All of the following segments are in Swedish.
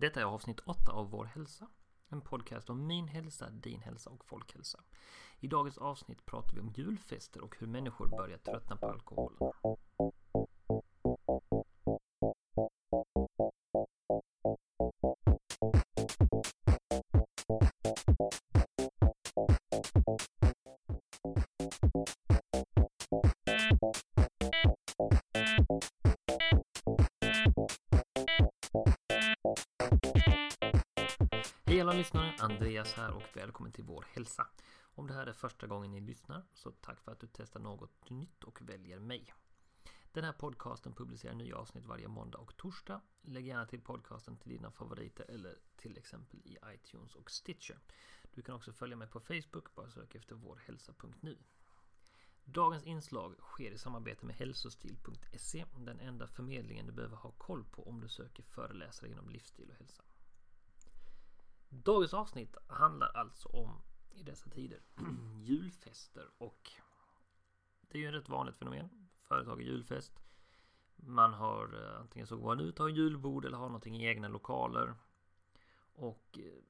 Detta är avsnitt 8 av Vår hälsa. En podcast om min hälsa, din hälsa och folkhälsa. I dagens avsnitt pratar vi om julfester och hur människor börjar tröttna på alkoholen. Hej alla lyssnare! Andreas här och välkommen till Vår hälsa. Om det här är första gången ni lyssnar så tack för att du testar något nytt och väljer mig. Den här podcasten publicerar nya avsnitt varje måndag och torsdag. Lägg gärna till podcasten till dina favoriter eller till exempel i iTunes och Stitcher. Du kan också följa mig på Facebook, bara sök efter vårhälsa.nu. Dagens inslag sker i samarbete med hälsostil.se, den enda förmedlingen du behöver ha koll på om du söker föreläsare inom livsstil och hälsa. Dagens avsnitt handlar alltså om i dessa tider julfester och det är ju ett rätt vanligt fenomen. Företag har julfest. Man har eh, antingen så går man ut och har julbord eller har någonting i egna lokaler. Och eh,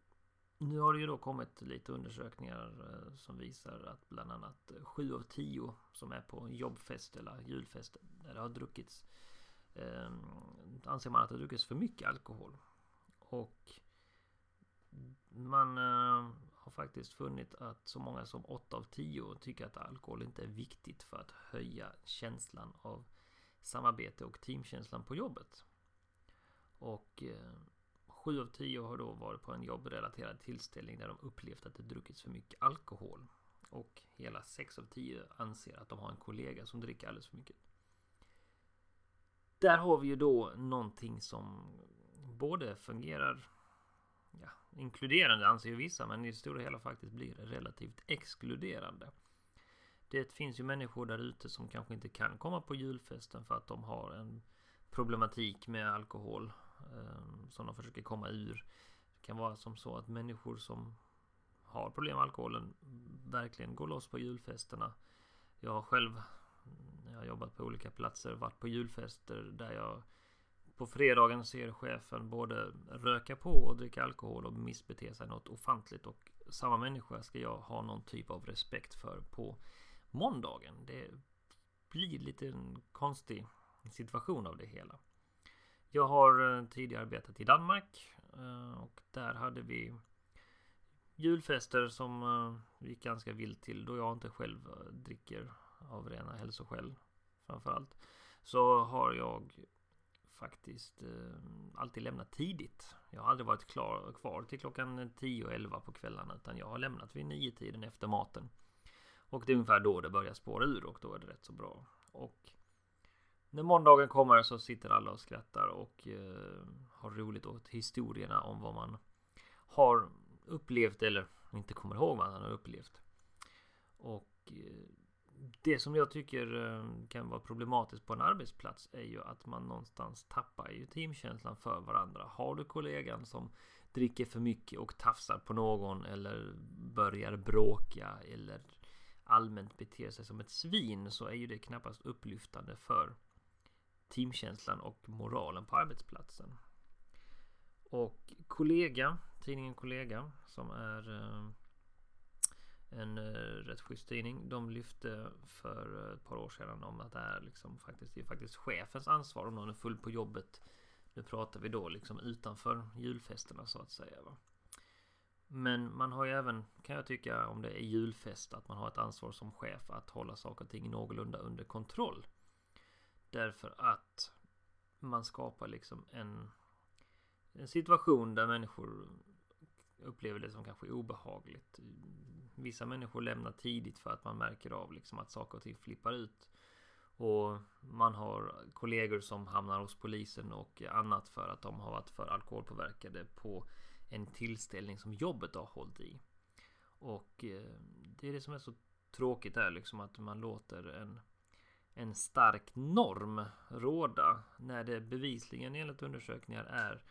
nu har det ju då kommit lite undersökningar eh, som visar att bland annat 7 av 10 som är på jobbfest eller julfest där det har druckits eh, anser man att det har druckits för mycket alkohol. Och man eh, har faktiskt funnit att så många som 8 av 10 tycker att alkohol inte är viktigt för att höja känslan av samarbete och teamkänslan på jobbet. Och eh, 7 av 10 har då varit på en jobbrelaterad tillställning där de upplevt att det druckits för mycket alkohol. Och hela 6 av 10 anser att de har en kollega som dricker alldeles för mycket. Där har vi ju då någonting som både fungerar ja, inkluderande anser ju vissa, men i det stora hela faktiskt blir det relativt exkluderande. Det finns ju människor där ute som kanske inte kan komma på julfesten för att de har en problematik med alkohol eh, som de försöker komma ur. Det kan vara som så att människor som har problem med alkoholen verkligen går loss på julfesterna. Jag har själv, när jag har jobbat på olika platser, varit på julfester där jag på fredagen ser chefen både röka på och dricka alkohol och missbete sig något ofantligt och samma människa ska jag ha någon typ av respekt för på måndagen. Det blir lite en konstig situation av det hela. Jag har eh, tidigare arbetat i Danmark eh, och där hade vi julfester som eh, gick ganska vilt till då jag inte själv dricker av rena hälsoskäl framförallt. Så har jag faktiskt eh, alltid lämnat tidigt. Jag har aldrig varit klar, kvar till klockan 10 och 11 på kvällarna utan jag har lämnat vid 9 tiden efter maten. Och det är ungefär då det börjar spåra ur och då är det rätt så bra. Och när måndagen kommer så sitter alla och skrattar och eh, har roligt åt historierna om vad man har upplevt eller inte kommer ihåg vad man har upplevt. Och eh, det som jag tycker eh, kan vara problematiskt på en arbetsplats är ju att man någonstans tappar ju teamkänslan för varandra. Har du kollegan som dricker för mycket och tafsar på någon eller börjar bråka eller allmänt beter sig som ett svin så är ju det knappast upplyftande för teamkänslan och moralen på arbetsplatsen. Och kollega, tidningen Kollega som är eh, en uh, rätt schysst tidning. De lyfte för eh, ett par år sedan om att det är liksom faktiskt, det är faktiskt chefens ansvar om någon är full på jobbet. Nu pratar vi då liksom utanför julfesterna så att säga. Va? Men man har ju även, kan jag tycka, om det är julfest, att man har ett ansvar som chef att hålla saker och ting någorlunda under kontroll. Därför att man skapar liksom en, en situation där människor upplever det som kanske obehagligt. Vissa människor lämnar tidigt för att man märker av liksom att saker och ting flippar ut. Och man har kollegor som hamnar hos polisen och annat för att de har varit för alkoholpåverkade på en tillställning som jobbet har hållit i. Och eh, det är det som är så tråkigt är liksom att man låter en, en stark norm råda när det bevisligen enligt undersökningar är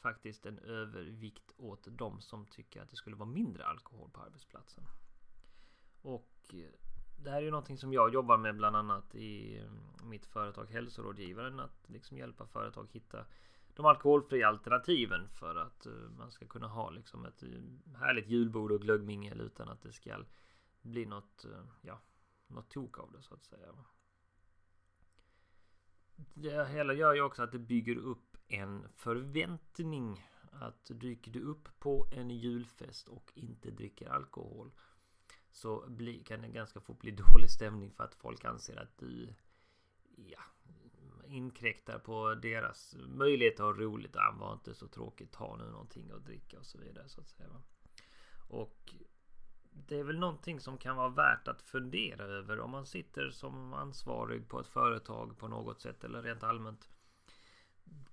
faktiskt en övervikt åt de som tycker att det skulle vara mindre alkohol på arbetsplatsen. Och eh, det här är ju någonting som jag jobbar med bland annat i mm, mitt företag Hälsorådgivaren. Att liksom hjälpa företag hitta de alkoholfria alternativen för att eh, man ska kunna ha liksom ett eh, härligt julbord och glöggmingel utan att det ska bli något, ja, något tok av det så att säga. Det hela gör ju också att det bygger upp en förväntning att dyker du upp på en julfest och inte dricker alkohol så bli, kan det ganska fort bli dålig stämning för att folk anser att du ja, inkräktar på deras möjlighet att ha roligt. Ah, var inte så tråkigt, ta nu någonting att dricka och så vidare så att säga. Och det är väl någonting som kan vara värt att fundera över om man sitter som ansvarig på ett företag på något sätt eller rent allmänt.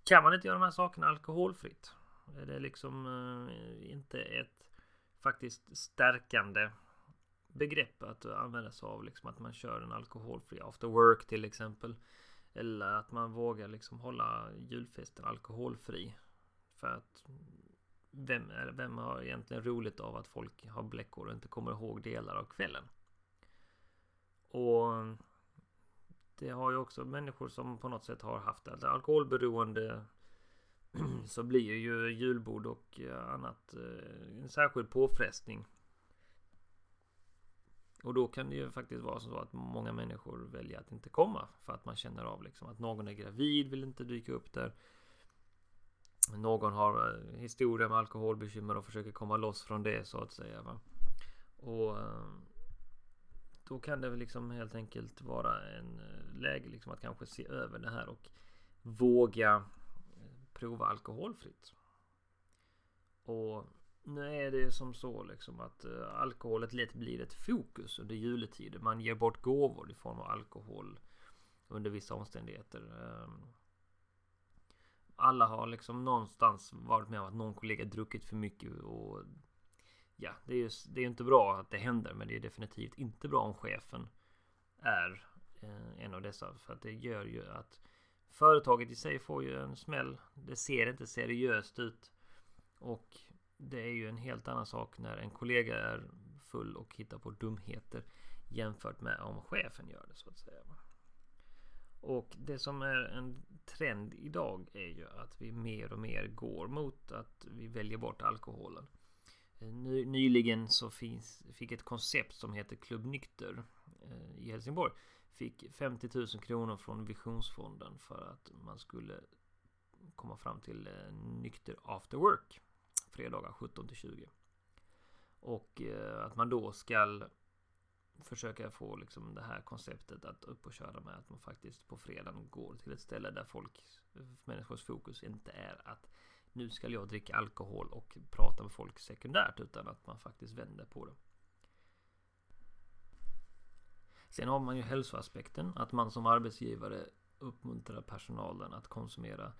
Kan man inte göra de här sakerna alkoholfritt? Är det liksom eh, inte ett faktiskt stärkande begrepp att använda sig av liksom att man kör en alkoholfri after work till exempel. Eller att man vågar liksom hålla julfesten alkoholfri. För att vem, vem har egentligen roligt av att folk har bläckor och inte kommer ihåg delar av kvällen? Och det har ju också människor som på något sätt har haft det. Alkoholberoende så blir ju julbord och eh, annat eh, en särskild påfrestning. Och då kan det ju faktiskt vara så att många människor väljer att inte komma för att man känner av liksom att någon är gravid, vill inte dyka upp där. Någon har eh, historia med alkoholbekymmer och försöker komma loss från det så att säga. Va? Och eh, då kan det väl liksom helt enkelt vara en eh, läge liksom att kanske se över det här och våga prova alkoholfritt. Och nu är det som så liksom att uh, alkoholet lätt blir ett fokus under juletider. Man ger bort gåvor i form av alkohol under vissa omständigheter. Ehm, alla har liksom någonstans varit med om att någon kollega druckit för mycket och ja, det är ju det är inte bra att det händer, men det är definitivt inte bra om chefen är eh, en av dessa för att det gör ju att företaget i sig får ju en smäll. Det ser inte seriöst ut och det är ju en helt annan sak när en kollega är full och hittar på dumheter jämfört med om chefen gör det så att säga. Och det som är en trend idag är ju att vi mer och mer går mot att vi väljer bort alkoholen. Eh, ny, nyligen så finns, fick ett koncept som heter Klubb Nykter eh, i Helsingborg fick 50 000 kronor från Visionsfonden för att man skulle komma fram till eh, nykter after work fredagar 17 till 20. Och att man då ska försöka få liksom det här konceptet att upp och köra med att man faktiskt på fredagen går till ett ställe där folk människors fokus inte är att nu ska jag dricka alkohol och prata med folk sekundärt utan att man faktiskt vänder på det. Sen har man ju hälsoaspekten att man som arbetsgivare uppmuntrar personalen att konsumera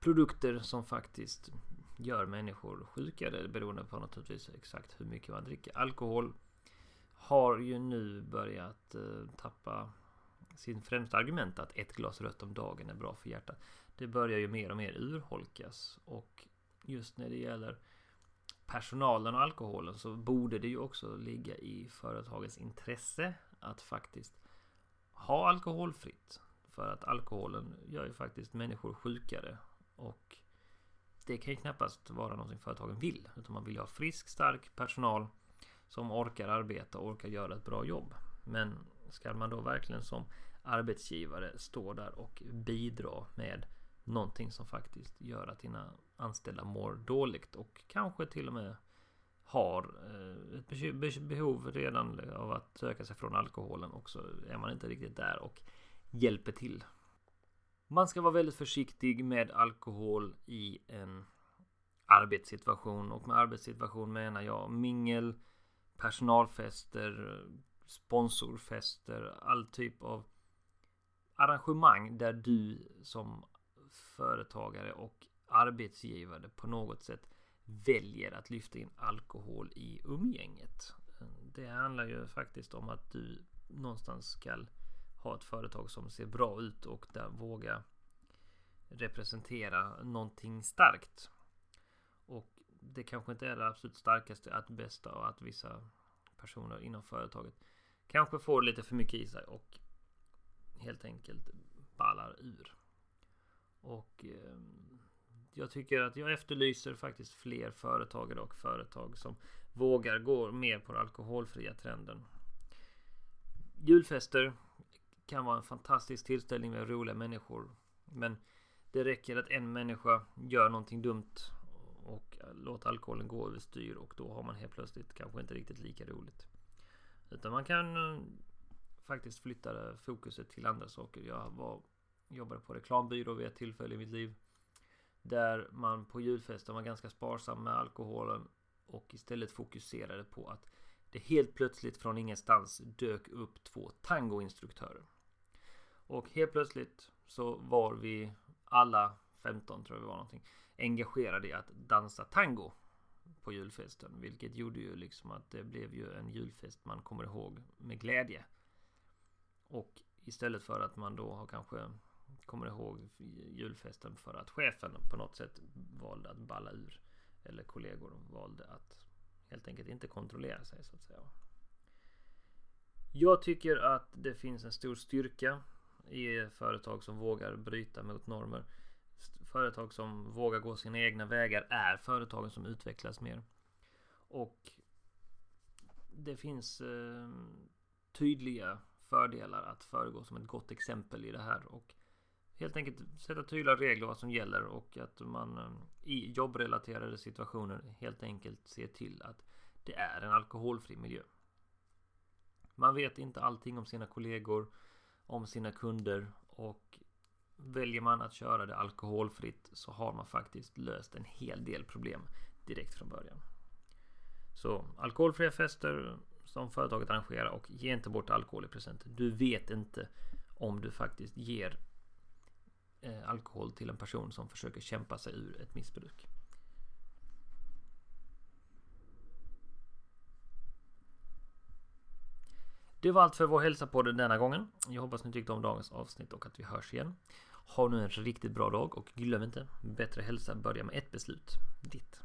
produkter som faktiskt gör människor sjukare beroende på naturligtvis exakt hur mycket man dricker. Alkohol har ju nu börjat eh, tappa sin främsta argument att ett glas rött om dagen är bra för hjärtat. Det börjar ju mer och mer urholkas och just när det gäller personalen och alkoholen så borde det ju också ligga i företagets intresse att faktiskt ha alkoholfritt. För att alkoholen gör ju faktiskt människor sjukare och det kan ju knappast vara någonting företagen vill. Utan man vill ju ha frisk, stark personal som orkar arbeta och orkar göra ett bra jobb. Men ska man då verkligen som arbetsgivare stå där och bidra med någonting som faktiskt gör att dina anställda mår dåligt och kanske till och med har eh, ett behov redan av att söka sig från alkoholen och så är man inte riktigt där och hjälper till man ska vara väldigt försiktig med alkohol i en arbetssituation och med arbetssituation menar jag mingel, personalfester, sponsorfester, all typ av arrangemang där du som företagare och arbetsgivare på något sätt väljer att lyfta in alkohol i umgänget. Det handlar ju faktiskt om att du någonstans ska ha ett företag som ser bra ut och där våga representera någonting starkt. Det kanske inte är det absolut starkaste, att bästa och att vissa personer inom företaget kanske får lite för mycket i sig och helt enkelt ballar ur. Och eh, jag tycker att jag efterlyser faktiskt fler företagare och företag som vågar gå mer på den alkoholfria trenden. Julfester kan vara en fantastisk tillställning med roliga människor. Men det räcker att en människa gör någonting dumt och låta alkoholen gå överstyr och då har man helt plötsligt kanske inte riktigt lika roligt. Utan man kan eh, faktiskt flytta fokuset till andra saker. Jag var, jobbade på reklambyrå vid ett tillfälle i mitt liv. Där man på julfesten var ganska sparsam med alkoholen och istället fokuserade på att det helt plötsligt från ingenstans dök upp två tangoinstruktörer. Och helt plötsligt så var vi alla 15 tror jag det var någonting engagerade i att dansa tango på julfesten. Vilket gjorde ju liksom att det blev ju en julfest man kommer ihåg med glädje. Och istället för att man då har kanske kommer ihåg julfesten för att chefen på något sätt valde att balla ur. Eller kollegor valde att helt enkelt inte kontrollera sig så att säga. Jag tycker att det finns en stor styrka i företag som vågar bryta mot normer. Företag som vågar gå sina egna vägar är företagen som utvecklas mer. Och det finns eh, tydliga fördelar att föregå som ett gott exempel i det här och helt enkelt sätta tydliga regler vad som gäller och att man eh, i jobbrelaterade situationer helt enkelt ser till att det är en alkoholfri miljö. Man vet inte allting om sina kollegor, om sina kunder och väljer man att köra det alkoholfritt så har man faktiskt löst en hel del problem direkt från början. Så alkoholfria fester som företaget arrangerar och ge inte bort alkohol i present. Du vet inte om du faktiskt ger eh, alkohol till en person som försöker kämpa sig ur ett missbruk. Det var allt för vår hälsa på denna gången. Jag hoppas ni tyckte om dagens avsnitt och att vi hörs igen. Ha nu en riktigt bra dag och glöm inte, bättre hälsa börjar med ett beslut. Ditt.